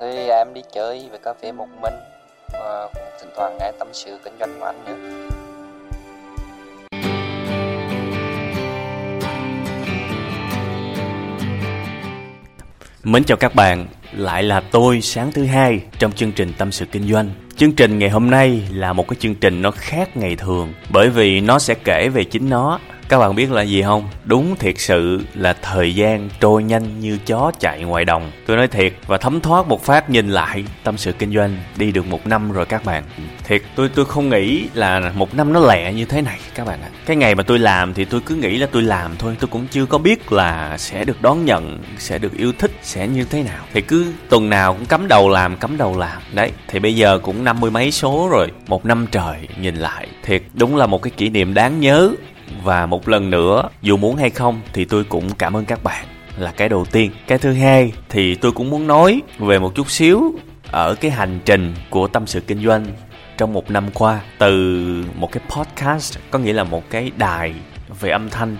Thì em đi chơi về cà phê một mình và cũng thỉnh thoảng nghe tâm sự kinh doanh của anh nữa. Mến chào các bạn, lại là tôi sáng thứ hai trong chương trình Tâm sự Kinh doanh. Chương trình ngày hôm nay là một cái chương trình nó khác ngày thường bởi vì nó sẽ kể về chính nó các bạn biết là gì không? Đúng thiệt sự là thời gian trôi nhanh như chó chạy ngoài đồng. Tôi nói thiệt và thấm thoát một phát nhìn lại tâm sự kinh doanh đi được một năm rồi các bạn. Thiệt tôi tôi không nghĩ là một năm nó lẹ như thế này các bạn ạ. Cái ngày mà tôi làm thì tôi cứ nghĩ là tôi làm thôi. Tôi cũng chưa có biết là sẽ được đón nhận, sẽ được yêu thích, sẽ như thế nào. Thì cứ tuần nào cũng cắm đầu làm, cắm đầu làm. Đấy, thì bây giờ cũng năm mươi mấy số rồi. Một năm trời nhìn lại. Thiệt đúng là một cái kỷ niệm đáng nhớ và một lần nữa, dù muốn hay không, thì tôi cũng cảm ơn các bạn. Là cái đầu tiên. Cái thứ hai, thì tôi cũng muốn nói về một chút xíu ở cái hành trình của tâm sự kinh doanh trong một năm qua từ một cái podcast, có nghĩa là một cái đài về âm thanh,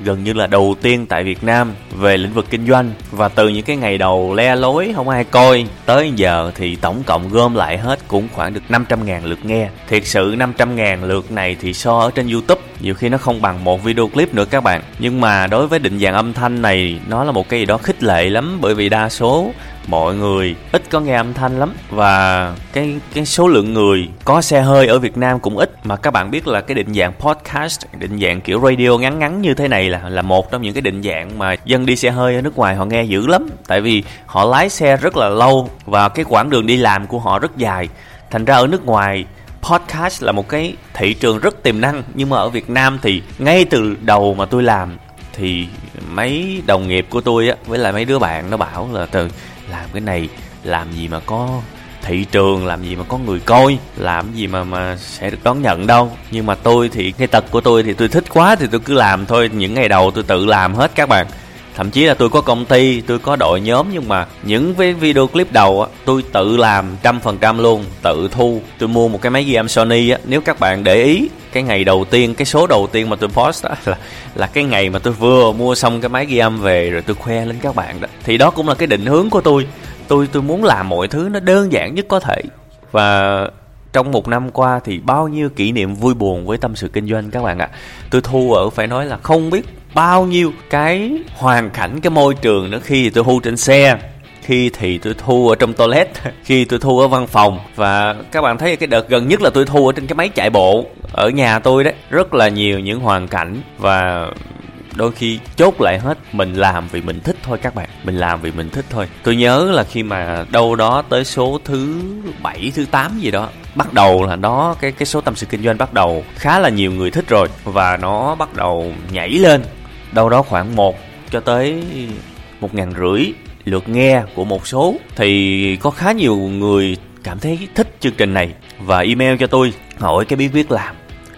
gần như là đầu tiên tại Việt Nam về lĩnh vực kinh doanh. Và từ những cái ngày đầu le lối, không ai coi, tới giờ thì tổng cộng gom lại hết cũng khoảng được 500.000 lượt nghe. Thiệt sự 500.000 lượt này thì so ở trên YouTube nhiều khi nó không bằng một video clip nữa các bạn. Nhưng mà đối với định dạng âm thanh này, nó là một cái gì đó khích lệ lắm. Bởi vì đa số mọi người ít có nghe âm thanh lắm. Và cái cái số lượng người có xe hơi ở Việt Nam cũng ít. Mà các bạn biết là cái định dạng podcast, định dạng kiểu radio ngắn ngắn như thế này là là một trong những cái định dạng mà dân đi xe hơi ở nước ngoài họ nghe dữ lắm. Tại vì họ lái xe rất là lâu và cái quãng đường đi làm của họ rất dài. Thành ra ở nước ngoài podcast là một cái thị trường rất tiềm năng, nhưng mà ở Việt Nam thì ngay từ đầu mà tôi làm thì mấy đồng nghiệp của tôi á, với lại mấy đứa bạn nó bảo là từ làm cái này làm gì mà có thị trường, làm gì mà có người coi, làm gì mà mà sẽ được đón nhận đâu. Nhưng mà tôi thì, cái tật của tôi thì tôi thích quá thì tôi cứ làm thôi, những ngày đầu tôi tự làm hết các bạn thậm chí là tôi có công ty, tôi có đội nhóm, nhưng mà những cái video clip đầu á, tôi tự làm trăm phần trăm luôn, tự thu. Tôi mua một cái máy ghi âm sony á, nếu các bạn để ý, cái ngày đầu tiên, cái số đầu tiên mà tôi post đó là là cái ngày mà tôi vừa mua xong cái máy ghi âm về rồi tôi khoe lên các bạn đó. Thì đó cũng là cái định hướng của tôi. Tôi tôi muốn làm mọi thứ nó đơn giản nhất có thể. Và trong một năm qua thì bao nhiêu kỷ niệm vui buồn với tâm sự kinh doanh các bạn ạ. Tôi thu ở, phải nói là không biết bao nhiêu cái hoàn cảnh, cái môi trường nữa khi tôi thu trên xe, khi thì tôi thu ở trong toilet, khi tôi thu ở văn phòng. Và các bạn thấy cái đợt gần nhất là tôi thu ở trên cái máy chạy bộ ở nhà tôi đấy. Rất là nhiều những hoàn cảnh và đôi khi chốt lại hết, mình làm vì mình thích thôi các bạn. Mình làm vì mình thích thôi. Tôi nhớ là khi mà đâu đó tới số thứ bảy, thứ 8 gì đó, bắt đầu là nó, cái cái số tâm sự kinh doanh bắt đầu khá là nhiều người thích rồi. Và nó bắt đầu nhảy lên đâu đó khoảng một cho tới một ngàn rưỡi lượt nghe của một số. Thì có khá nhiều người cảm thấy thích chương trình này và email cho tôi, hỏi cái bí quyết làm.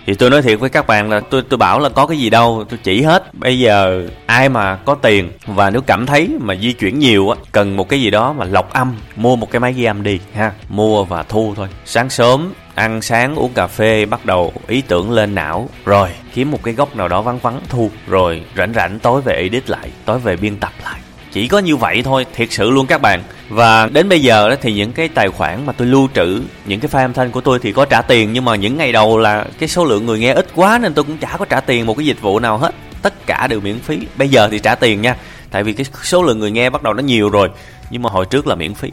Thì tôi nói thiệt với các bạn là tôi tôi bảo là có cái gì đâu, tôi chỉ hết. Bây giờ ai mà có tiền và nếu cảm thấy mà di chuyển nhiều á, cần một cái gì đó mà lọc âm, mua một cái máy ghi âm đi, ha. Mua và thu thôi. Sáng sớm ăn sáng, uống cà phê, bắt đầu ý tưởng lên não. Rồi, kiếm một cái góc nào đó vắng vắng, thu. Rồi, rảnh rảnh, tối về edit lại, tối về biên tập lại. Chỉ có như vậy thôi, thiệt sự luôn các bạn. Và đến bây giờ đó thì những cái tài khoản mà tôi lưu trữ, những cái file âm thanh của tôi thì có trả tiền, nhưng mà những ngày đầu là cái số lượng người nghe ít quá nên tôi cũng chả có trả tiền một cái dịch vụ nào hết. Tất cả đều miễn phí. Bây giờ thì trả tiền nha, tại vì cái số lượng người nghe bắt đầu nó nhiều rồi, nhưng mà hồi trước là miễn phí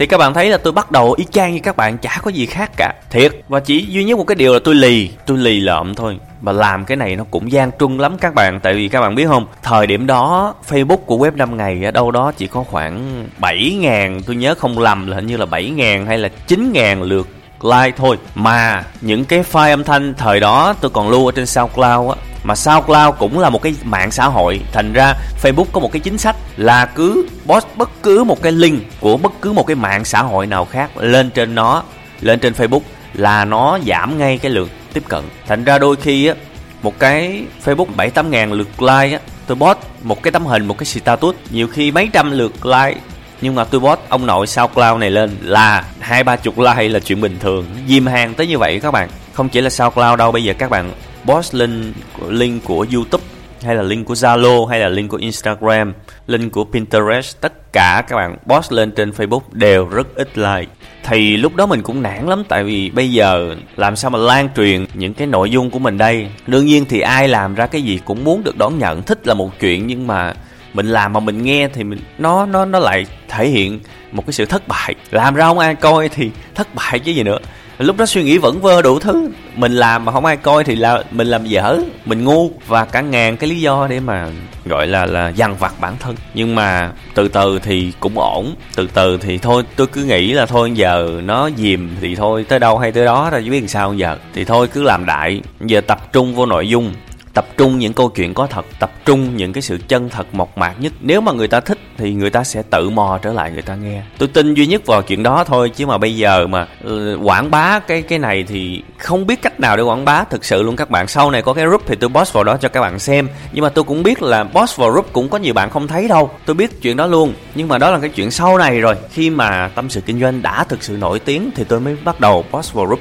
thì các bạn thấy là tôi bắt đầu y chang như các bạn, chả có gì khác cả. Thiệt. Và chỉ duy nhất một cái điều là tôi lì tôi lì lợm thôi. Và làm cái này nó cũng gian truân lắm các bạn, tại vì các bạn biết không, thời điểm đó facebook của web 5 ngày ở đâu đó chỉ có khoảng 7 ngàn, tôi nhớ không lầm là hình như là 7 ngàn hay là 9 ngàn lượt like thôi. Mà những cái file âm thanh thời đó tôi còn lưu ở trên SoundCloud á. Mà SoundCloud cũng là một cái mạng xã hội. Thành ra Facebook có một cái chính sách là cứ post bất cứ một cái link của bất cứ một cái mạng xã hội nào khác lên trên nó, lên trên Facebook là nó giảm ngay cái lượt tiếp cận. Thành ra đôi khi á, một cái Facebook 7 8 ngàn lượt like á, tôi post một cái tấm hình, một cái status, nhiều khi mấy trăm lượt like nhưng mà tôi post ông nội SoundCloud này lên là hai ba chục like là chuyện bình thường diêm hàng tới như vậy các bạn không chỉ là SoundCloud đâu bây giờ các bạn post link link của YouTube hay là link của Zalo hay là link của Instagram, link của Pinterest, tất cả các bạn post lên trên Facebook đều rất ít like. Thì lúc đó mình cũng nản lắm tại vì bây giờ làm sao mà lan truyền những cái nội dung của mình đây. Đương nhiên thì ai làm ra cái gì cũng muốn được đón nhận, thích là một chuyện nhưng mà mình làm mà mình nghe thì mình, nó nó nó lại thể hiện một cái sự thất bại. Làm ra không ai coi thì thất bại chứ gì nữa. Lúc đó suy nghĩ vẫn vơ đủ thứ. Mình làm mà không ai coi thì là mình làm dở, mình ngu và cả ngàn cái lý do để mà gọi là là dằn vặt bản thân. Nhưng mà từ từ thì cũng ổn. Từ từ thì thôi, tôi cứ nghĩ là thôi giờ nó dìm thì thôi, tới đâu hay tới đó rồi chứ biết làm sao giờ. Thì thôi cứ làm đại. Giờ tập trung vô nội dung tập trung những câu chuyện có thật tập trung những cái sự chân thật mộc mạc nhất. Nếu mà người ta thích thì người ta sẽ tự mò trở lại người ta nghe. Tôi tin duy nhất vào chuyện đó thôi chứ mà bây giờ mà uh, quảng bá cái cái này thì không biết cách nào để quảng bá thực sự luôn. Các bạn sau này có cái group thì tôi post vào đó cho các bạn xem. Nhưng mà tôi cũng biết là post vào group cũng có nhiều bạn không thấy đâu. Tôi biết chuyện đó luôn. Nhưng mà đó là cái chuyện sau này rồi. Khi mà tâm sự kinh doanh đã thực sự nổi tiếng thì tôi mới bắt đầu post vào group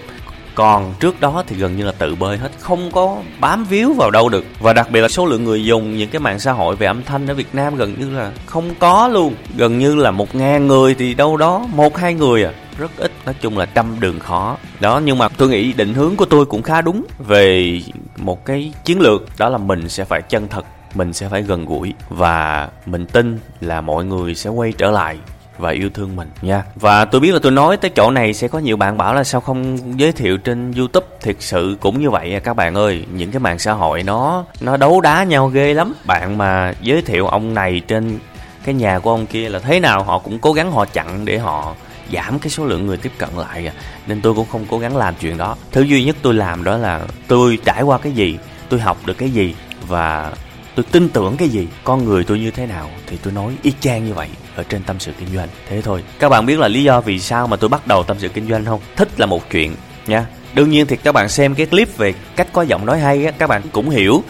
còn trước đó thì gần như là tự bơi hết, không có bám víu vào đâu được. Và đặc biệt là số lượng người dùng những cái mạng xã hội về âm thanh ở Việt Nam gần như là không có luôn. Gần như là một ngàn người thì đâu đó một, hai người à. Rất ít, nói chung là trăm đường khó. Đó, nhưng mà tôi nghĩ định hướng của tôi cũng khá đúng về một cái chiến lược, đó là mình sẽ phải chân thật, mình sẽ phải gần gũi và mình tin là mọi người sẽ quay trở lại và yêu thương mình nha. Và tôi biết là tôi nói tới chỗ này sẽ có nhiều bạn bảo là sao không giới thiệu trên youtube. Thiệt sự cũng như vậy à các bạn ơi. Những cái mạng xã hội nó nó đấu đá nhau ghê lắm. Bạn mà giới thiệu ông này trên cái nhà của ông kia là thế nào, họ cũng cố gắng họ chặn để họ giảm cái số lượng người tiếp cận lại à. nên tôi cũng không cố gắng làm chuyện đó. Thứ duy nhất tôi làm đó là tôi trải qua cái gì, tôi học được cái gì và tôi tin tưởng cái gì? Con người tôi như thế nào? Thì tôi nói y chang như vậy ở trên tâm sự kinh doanh. Thế thôi. Các bạn biết là lý do vì sao mà tôi bắt đầu tâm sự kinh doanh không? Thích là một chuyện, nha. Đương nhiên thì các bạn xem cái clip về cách có giọng nói hay á, các bạn cũng hiểu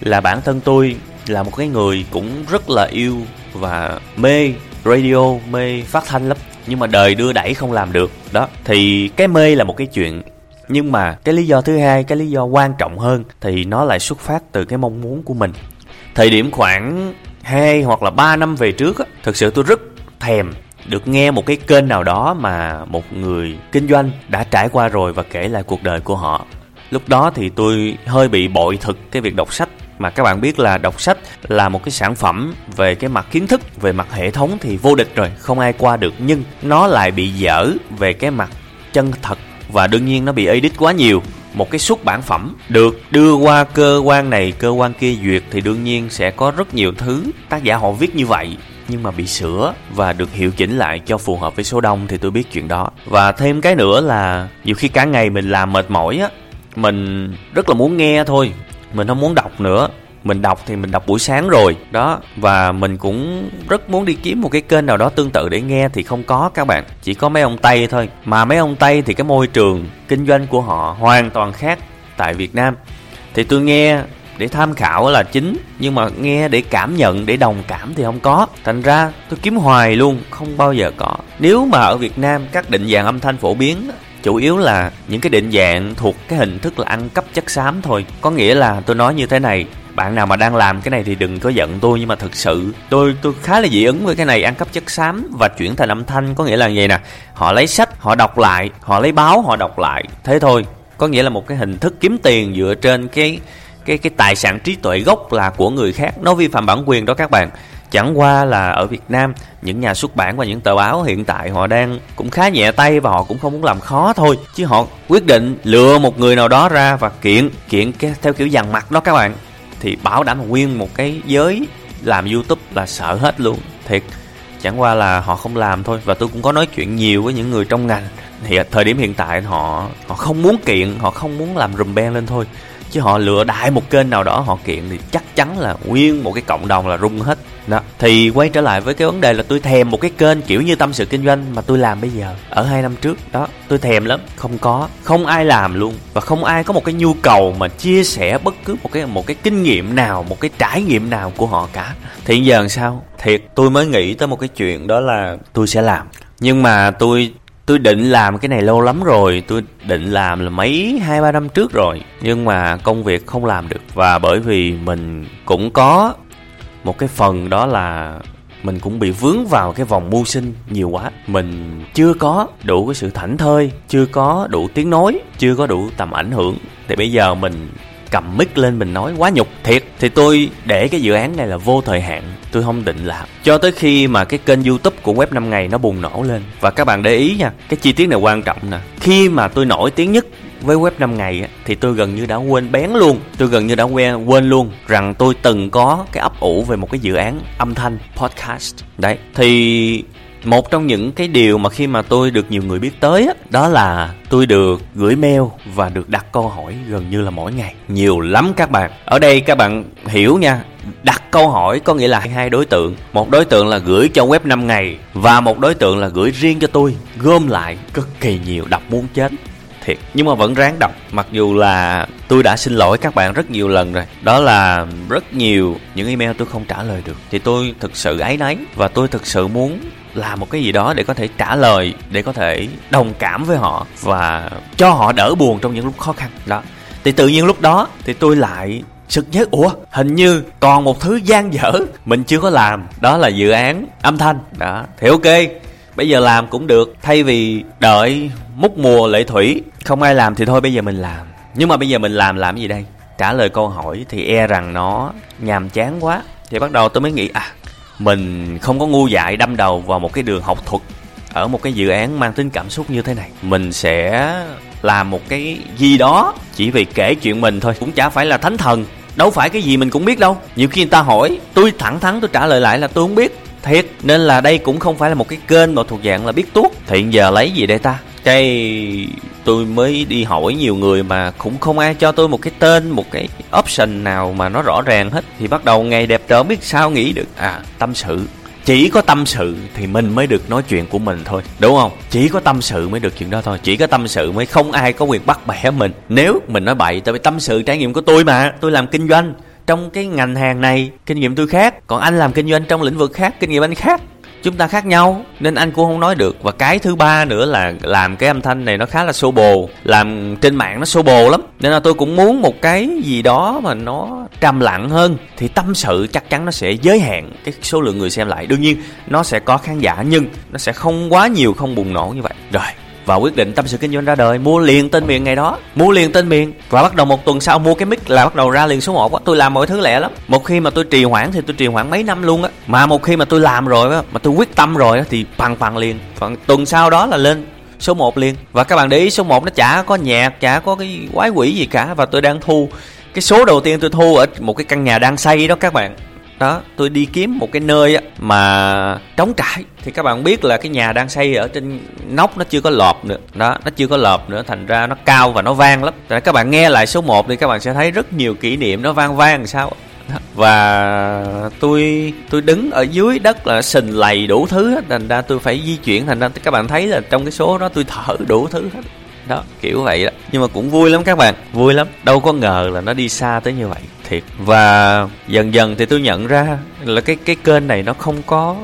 là bản thân tôi là một cái người cũng rất là yêu và mê radio, mê phát thanh lắm. Nhưng mà đời đưa đẩy không làm được. Đó, thì cái mê là một cái chuyện. Nhưng mà cái lý do thứ hai, cái lý do quan trọng hơn thì nó lại xuất phát từ cái mong muốn của mình thời điểm khoảng 2 hoặc là 3 năm về trước á, thực sự tôi rất thèm được nghe một cái kênh nào đó mà một người kinh doanh đã trải qua rồi và kể lại cuộc đời của họ. Lúc đó thì tôi hơi bị bội thực cái việc đọc sách. Mà các bạn biết là đọc sách là một cái sản phẩm về cái mặt kiến thức, về mặt hệ thống thì vô địch rồi, không ai qua được. Nhưng nó lại bị dở về cái mặt chân thật và đương nhiên nó bị edit quá nhiều một cái xuất bản phẩm. Được, đưa qua cơ quan này, cơ quan kia duyệt thì đương nhiên sẽ có rất nhiều thứ. Tác giả họ viết như vậy, nhưng mà bị sửa và được hiệu chỉnh lại cho phù hợp với số đông thì tôi biết chuyện đó. Và thêm cái nữa là nhiều khi cả ngày mình làm mệt mỏi á, mình rất là muốn nghe thôi, mình không muốn đọc nữa mình đọc thì mình đọc buổi sáng rồi, đó. Và mình cũng rất muốn đi kiếm một cái kênh nào đó tương tự để nghe thì không có các bạn. Chỉ có mấy ông tây thôi. Mà mấy ông tây thì cái môi trường kinh doanh của họ hoàn toàn khác tại việt nam. Thì tôi nghe để tham khảo là chính, nhưng mà nghe để cảm nhận, để đồng cảm thì không có. Thành ra tôi kiếm hoài luôn, không bao giờ có. Nếu mà ở việt nam, các định dạng âm thanh phổ biến chủ yếu là những cái định dạng thuộc cái hình thức là ăn cắp chất xám thôi. Có nghĩa là tôi nói như thế này bạn nào mà đang làm cái này thì đừng có giận tôi, nhưng mà thực sự tôi tôi khá là dị ứng với cái này, ăn cắp chất xám và chuyển thành âm thanh. Có nghĩa là vậy nè, họ lấy sách, họ đọc lại, họ lấy báo, họ đọc lại. Thế thôi, có nghĩa là một cái hình thức kiếm tiền dựa trên cái cái cái tài sản trí tuệ gốc là của người khác. Nó vi phạm bản quyền đó các bạn. Chẳng qua là ở Việt Nam, những nhà xuất bản và những tờ báo hiện tại họ đang cũng khá nhẹ tay và họ cũng không muốn làm khó thôi. Chứ họ quyết định lựa một người nào đó ra và kiện kiện cái theo kiểu dằn mặt đó các bạn thì bảo đảm nguyên một cái giới làm youtube là sợ hết luôn. Thiệt, chẳng qua là họ không làm thôi. Và tôi cũng có nói chuyện nhiều với những người trong ngành. Thì thời điểm hiện tại họ họ không muốn kiện, họ không muốn làm rùm beng lên thôi chứ họ lựa đại một kênh nào đó, họ kiện thì chắc chắn là nguyên một cái cộng đồng là rung hết. Đó. Thì quay trở lại với cái vấn đề là tôi thèm một cái kênh kiểu như tâm sự kinh doanh mà tôi làm bây giờ, ở hai năm trước. Đó, tôi thèm lắm. Không có, không ai làm luôn. Và không ai có một cái nhu cầu mà chia sẻ bất cứ một cái một cái kinh nghiệm nào, một cái trải nghiệm nào của họ cả. Thì giờ làm sao? Thiệt, tôi mới nghĩ tới một cái chuyện đó là tôi sẽ làm. Nhưng mà tôi tôi định làm cái này lâu lắm rồi. Tôi định làm là mấy, hai, ba năm trước rồi. Nhưng mà công việc không làm được. Và bởi vì mình cũng có một cái phần đó là mình cũng bị vướng vào cái vòng mưu sinh nhiều quá. Mình chưa có đủ cái sự thảnh thơi, chưa có đủ tiếng nói, chưa có đủ tầm ảnh hưởng. Thì bây giờ mình cầm mic lên mình nói, quá nhục thiệt. Thì tôi để cái dự án này là vô thời hạn, tôi không định làm cho tới khi mà cái kênh youtube của web 5 ngày nó bùng nổ lên. Và các bạn để ý nha, cái chi tiết này quan trọng nè. Khi mà tôi nổi tiếng nhất với web 5 ngày thì tôi gần như đã quên bén luôn. Tôi gần như đã quên quên luôn rằng tôi từng có cái ấp ủ về một cái dự án âm thanh, podcast. Đấy, thì một trong những cái điều mà khi mà tôi được nhiều người biết tới á, đó là tôi được gửi mail và được đặt câu hỏi gần như là mỗi ngày. Nhiều lắm các bạn. Ở đây các bạn hiểu nha. Đặt câu hỏi có nghĩa là hai đối tượng. Một đối tượng là gửi cho web 5 ngày và một đối tượng là gửi riêng cho tôi gom lại cực kỳ nhiều đọc muốn chết thiệt. Nhưng mà vẫn ráng đọc. Mặc dù là tôi đã xin lỗi các bạn rất nhiều lần rồi. Đó là rất nhiều những email tôi không trả lời được. Thì tôi thực sự áy náy và tôi thực sự muốn làm một cái gì đó để có thể trả lời, để có thể đồng cảm với họ và cho họ đỡ buồn trong những lúc khó khăn. Đó. Thì tự nhiên lúc đó thì tôi lại sực nhớ, ủa, hình như còn một thứ gian dở mình chưa có làm. Đó là dự án âm thanh. Đó. Thì ok, bây giờ làm cũng được, thay vì đợi múc mùa lệ thủy. Không ai làm thì thôi bây giờ mình làm. Nhưng mà bây giờ mình làm làm gì đây? Trả lời câu hỏi thì e rằng nó nhàm chán quá. Thì bắt đầu tôi mới nghĩ à mình không có ngu dại đâm đầu vào một cái đường học thuật ở một cái dự án mang tính cảm xúc như thế này. Mình sẽ làm một cái gì đó chỉ vì kể chuyện mình thôi. Cũng chả phải là thánh thần. Đâu phải cái gì mình cũng biết đâu. Nhiều khi người ta hỏi tôi thẳng thắn tôi trả lời lại là tôi không biết. Thiệt nên là đây cũng không phải là một cái kênh mà thuộc dạng là biết tuốt. Thì giờ lấy gì đây ta cái tôi mới đi hỏi nhiều người mà cũng không ai cho tôi một cái tên, một cái option nào mà nó rõ ràng hết. Thì bắt đầu ngày đẹp trở biết sao nghĩ được. À tâm sự. Chỉ có tâm sự thì mình mới được nói chuyện của mình thôi, đúng không? Chỉ có tâm sự mới được chuyện đó thôi. Chỉ có tâm sự mới không ai có quyền bắt bẻ mình. Nếu mình nói bậy, tại vì tâm sự trải nghiệm của tôi mà. Tôi làm kinh doanh. Trong cái ngành hàng này, kinh nghiệm tôi khác. Còn anh làm kinh doanh trong lĩnh vực khác, kinh nghiệm anh khác chúng ta khác nhau, nên anh cũng không nói được. Và cái thứ ba nữa là làm cái âm thanh này nó khá là xô bồ, làm trên mạng nó xô bồ lắm. Nên là tôi cũng muốn một cái gì đó mà nó trầm lặng hơn, thì tâm sự chắc chắn nó sẽ giới hạn cái số lượng người xem lại. Đương nhiên, nó sẽ có khán giả, nhưng nó sẽ không quá nhiều, không bùng nổ như vậy. Rồi và quyết định tâm sự kinh doanh ra đời. Mua liền tên miền ngày đó. Mua liền tên miền và bắt đầu một tuần sau, mua cái mic là bắt đầu ra liền số 1 á. Tôi làm mọi thứ lẹ lắm. Một khi mà tôi trì hoãn thì tôi trì hoãn mấy năm luôn á. Mà một khi mà tôi làm rồi á, mà tôi quyết tâm rồi á, thì bằng bằng liền. Phần tuần sau đó là lên số 1 liền. Và các bạn để ý, số 1 nó chả có nhạc, chả có cái quái quỷ gì cả. Và tôi đang thu cái số đầu tiên tôi thu ở một cái căn nhà đang xây đó các bạn đó, tôi đi kiếm một cái nơi mà trống trải. Thì các bạn biết là cái nhà đang xây ở trên nóc nó chưa có lợp nữa. Đó, nó chưa có lợp nữa, thành ra nó cao và nó vang lắm. Rồi các bạn nghe lại số 1 thì các bạn sẽ thấy rất nhiều kỷ niệm nó vang vang sao và tôi tôi đứng ở dưới đất là sình lầy đủ thứ hết, thành ra tôi phải di chuyển. Thành ra các bạn thấy là trong cái số đó tôi thở đủ thứ hết. Đó, kiểu vậy đó. Nhưng mà cũng vui lắm các bạn, vui lắm. Đâu có ngờ là nó đi xa tới như vậy thiệt. Và dần dần thì tôi nhận ra là cái cái kênh này nó không có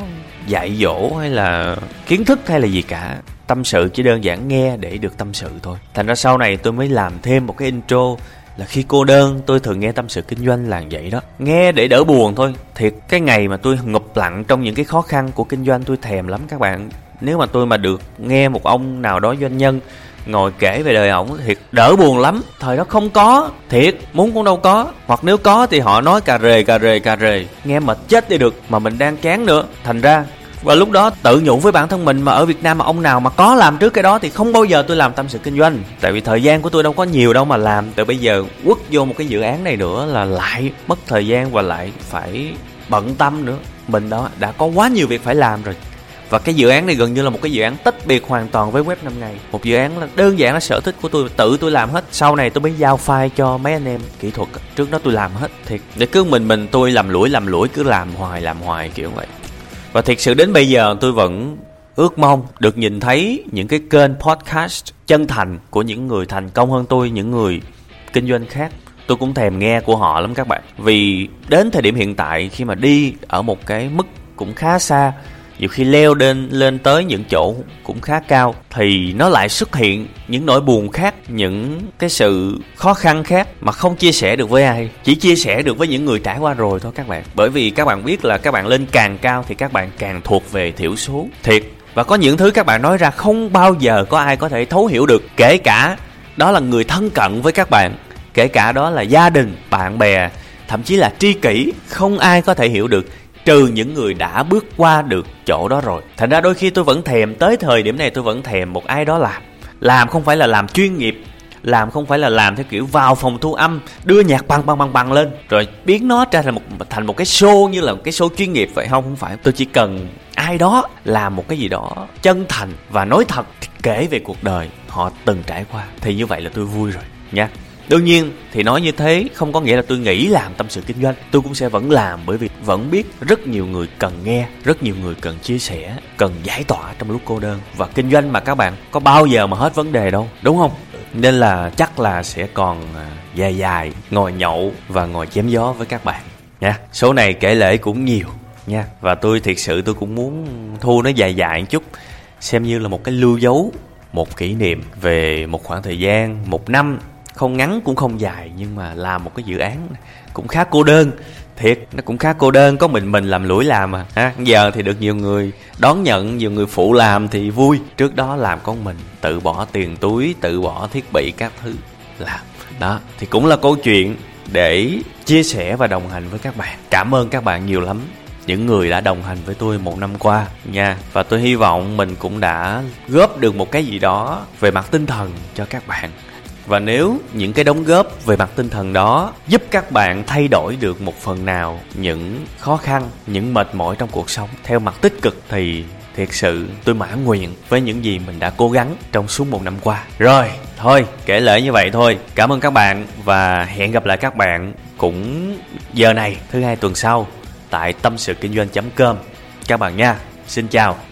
dạy dỗ hay là kiến thức hay là gì cả. Tâm sự chỉ đơn giản nghe để được tâm sự thôi. Thành ra sau này tôi mới làm thêm một cái intro là khi cô đơn, tôi thường nghe tâm sự kinh doanh là vậy đó. Nghe để đỡ buồn thôi. Thiệt, cái ngày mà tôi ngụp lặng trong những cái khó khăn của kinh doanh tôi thèm lắm các bạn. Nếu mà tôi mà được nghe một ông nào đó doanh nhân ngồi kể về đời ổng thiệt đỡ buồn lắm. Thời đó không có, thiệt, muốn cũng đâu có. Hoặc nếu có thì họ nói cà rề cà rề cà rề. Nghe mệt chết đi được mà mình đang chán nữa. Thành ra, và lúc đó tự nhủ với bản thân mình mà ở Việt Nam mà ông nào mà có làm trước cái đó thì không bao giờ tôi làm tâm sự kinh doanh. Tại vì thời gian của tôi đâu có nhiều đâu mà làm. Từ bây giờ quất vô một cái dự án này nữa là lại mất thời gian và lại phải bận tâm nữa. Mình đó đã có quá nhiều việc phải làm rồi và cái dự án này gần như là một cái dự án tách biệt hoàn toàn với web 5 ngày một dự án là đơn giản là sở thích của tôi, tự tôi làm hết. Sau này tôi mới giao file cho mấy anh em kỹ thuật. Trước đó tôi làm hết, thiệt. Để cứ mình mình tôi làm lũi làm lũi, cứ làm hoài làm hoài, kiểu vậy. Và thiệt sự đến bây giờ tôi vẫn ước mong được nhìn thấy những cái kênh podcast chân thành của những người thành công hơn tôi, những người kinh doanh khác. Tôi cũng thèm nghe của họ lắm các bạn. Vì đến thời điểm hiện tại, khi mà đi ở một cái mức cũng khá xa nhiều khi leo lên lên tới những chỗ cũng khá cao thì nó lại xuất hiện những nỗi buồn khác, những cái sự khó khăn khác mà không chia sẻ được với ai. Chỉ chia sẻ được với những người trải qua rồi thôi các bạn. Bởi vì các bạn biết là các bạn lên càng cao thì các bạn càng thuộc về thiểu số. Thiệt. Và có những thứ các bạn nói ra không bao giờ có ai có thể thấu hiểu được. Kể cả đó là người thân cận với các bạn. Kể cả đó là gia đình, bạn bè, thậm chí là tri kỷ, không ai có thể hiểu được trừ những người đã bước qua được chỗ đó rồi. Thành ra đôi khi tôi vẫn thèm tới thời điểm này, tôi vẫn thèm một ai đó làm. Làm không phải là làm chuyên nghiệp, làm không phải là làm theo kiểu vào phòng thu âm, đưa nhạc bằng bằng bằng bằng lên, rồi biến nó ra thành một thành một cái show như là một cái show chuyên nghiệp vậy. Không không phải. Tôi chỉ cần ai đó làm một cái gì đó chân thành và nói thật, kể về cuộc đời họ từng trải qua, thì như vậy là tôi vui rồi nha đương nhiên, thì nói như thế không có nghĩa là tôi nghĩ làm tâm sự kinh doanh. Tôi cũng sẽ vẫn làm bởi vì vẫn biết rất nhiều người cần nghe, rất nhiều người cần chia sẻ, cần giải tỏa trong lúc cô đơn. Và kinh doanh mà các bạn, có bao giờ mà hết vấn đề đâu, đúng không? Nên là chắc là sẽ còn à, dài dài ngồi nhậu và ngồi chém gió với các bạn nha. Số này kể lễ cũng nhiều nha. Và tôi thiệt sự tôi cũng muốn thu nó dài dài một chút, xem như là một cái lưu dấu, một kỷ niệm về một khoảng thời gian, một năm không ngắn cũng không dài, nhưng mà làm một cái dự án cũng khá cô đơn, thiệt, nó cũng khá cô đơn. Có mình mình làm lũi làm mà ha? Giờ thì được nhiều người đón nhận, nhiều người phụ làm thì vui. Trước đó làm con mình, tự bỏ tiền túi, tự bỏ thiết bị các thứ làm. Đó, thì cũng là câu chuyện để chia sẻ và đồng hành với các bạn. Cảm ơn các bạn nhiều lắm. Những người đã đồng hành với tôi một năm qua, nha. Và tôi hy vọng mình cũng đã góp được một cái gì đó về mặt tinh thần cho các bạn và nếu những cái đóng góp về mặt tinh thần đó giúp các bạn thay đổi được một phần nào những khó khăn, những mệt mỏi trong cuộc sống, theo mặt tích cực thì thiệt sự tôi mãn nguyện với những gì mình đã cố gắng trong suốt một năm qua. Rồi, thôi, kể lễ như vậy thôi. Cảm ơn các bạn và hẹn gặp lại các bạn cũng giờ này, thứ hai tuần sau tại tâm sự kinh doanh com. Các bạn nha, xin chào.